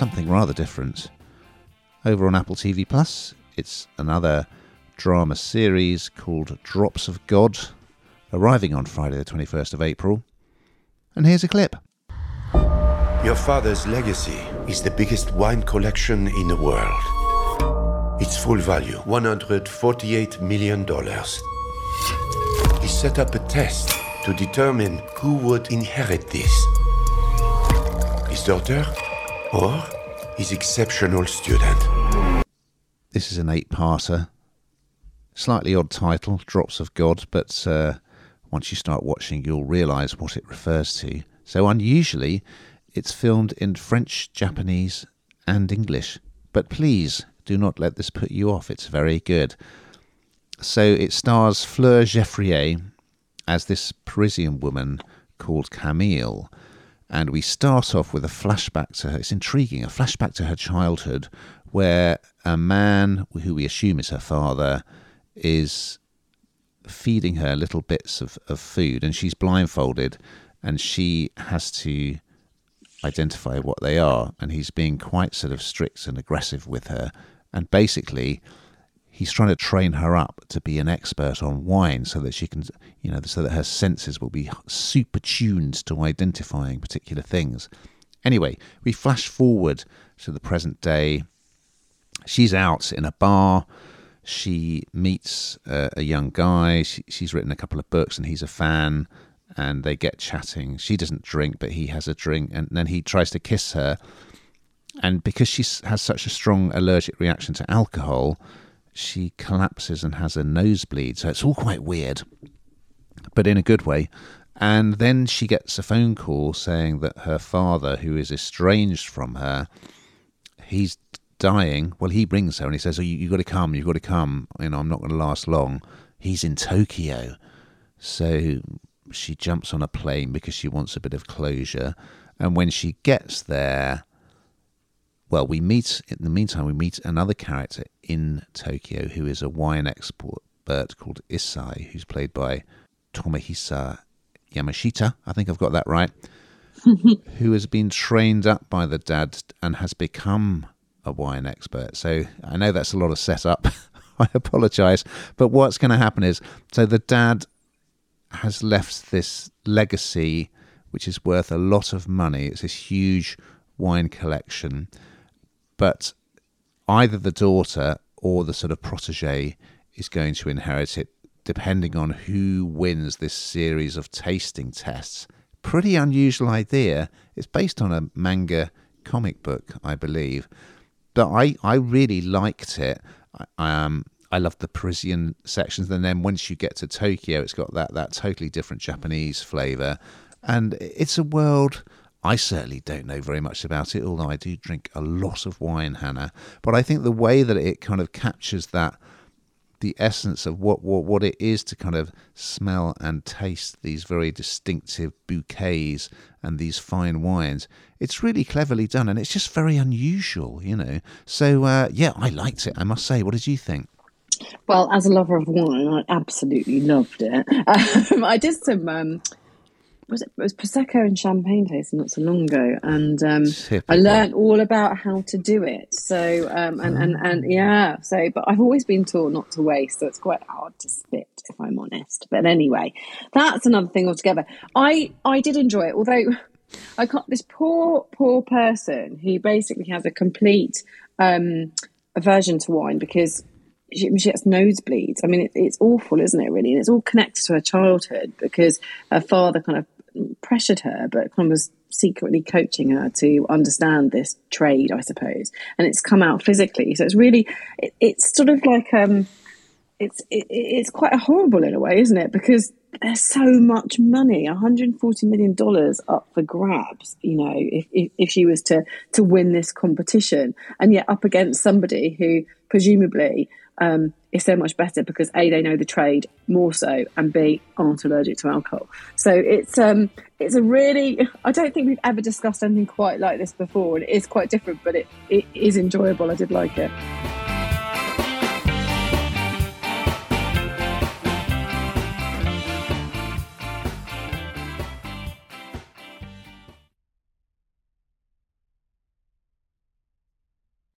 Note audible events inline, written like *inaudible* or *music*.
something rather different. Over on Apple TV Plus, it's another drama series called Drops of God, arriving on Friday, the 21st of April. And here's a clip. Your father's legacy is the biggest wine collection in the world. Its full value, $148 million. He set up a test to determine who would inherit this his daughter or his exceptional student. This is an eight parter. Slightly odd title, Drops of God, but uh, once you start watching, you'll realise what it refers to. So, unusually, it's filmed in French, Japanese, and English. But please do not let this put you off, it's very good. So, it stars Fleur Geffrier as this Parisian woman called Camille. And we start off with a flashback to her. It's intriguing, a flashback to her childhood where a man who we assume is her father is feeding her little bits of, of food and she's blindfolded and she has to identify what they are and he's being quite sort of strict and aggressive with her and basically he's trying to train her up to be an expert on wine so that she can you know so that her senses will be super tuned to identifying particular things anyway we flash forward to the present day she's out in a bar she meets uh, a young guy. She, she's written a couple of books, and he's a fan. And they get chatting. She doesn't drink, but he has a drink, and then he tries to kiss her. And because she has such a strong allergic reaction to alcohol, she collapses and has a nosebleed. So it's all quite weird, but in a good way. And then she gets a phone call saying that her father, who is estranged from her, he's dying. Well, he brings her and he says, "Oh, you, have got to come. You've got to come. You know, I'm not going to last long." He's in Tokyo, so she jumps on a plane because she wants a bit of closure. And when she gets there, well, we meet. In the meantime, we meet another character in Tokyo who is a wine expert called Issei, who's played by Tomohisa Yamashita. I think I've got that right. *laughs* who has been trained up by the dad and has become a wine expert. So I know that's a lot of setup. *laughs* I apologize. But what's going to happen is so the dad has left this legacy, which is worth a lot of money. It's this huge wine collection. But either the daughter or the sort of protege is going to inherit it, depending on who wins this series of tasting tests. Pretty unusual idea. It's based on a manga comic book, I believe but I, I really liked it. I, um, I loved the Parisian sections, and then once you get to Tokyo, it's got that that totally different Japanese flavour, and it's a world. I certainly don't know very much about it, although I do drink a lot of wine, Hannah. But I think the way that it kind of captures that the essence of what, what what it is to kind of smell and taste these very distinctive bouquets and these fine wines. It's really cleverly done, and it's just very unusual, you know. So uh, yeah, I liked it. I must say. What did you think? Well, as a lover of wine, I absolutely loved it. *laughs* Um, I did some um, was it, it was prosecco and champagne tasting not so long ago, and um, I learned all about how to do it. So um, and, and and mm. yeah, so but I've always been taught not to waste, so it's quite hard to spit if I'm honest. But anyway, that's another thing altogether. I I did enjoy it, although I got this poor poor person who basically has a complete um, aversion to wine because she, she has nosebleeds. I mean, it, it's awful, isn't it? Really, and it's all connected to her childhood because her father kind of pressured her, but kind was secretly coaching her to understand this trade, I suppose. And it's come out physically, so it's really it, it's sort of like um, it's it, it's quite horrible in a way, isn't it? Because there's so much money 140 million dollars up for grabs you know if, if, if she was to to win this competition and yet up against somebody who presumably um, so much better because a they know the trade more so and b aren't allergic to alcohol. So it's um it's a really i don't think we've ever discussed anything quite like this before and it is quite different but it, it is enjoyable. I did like it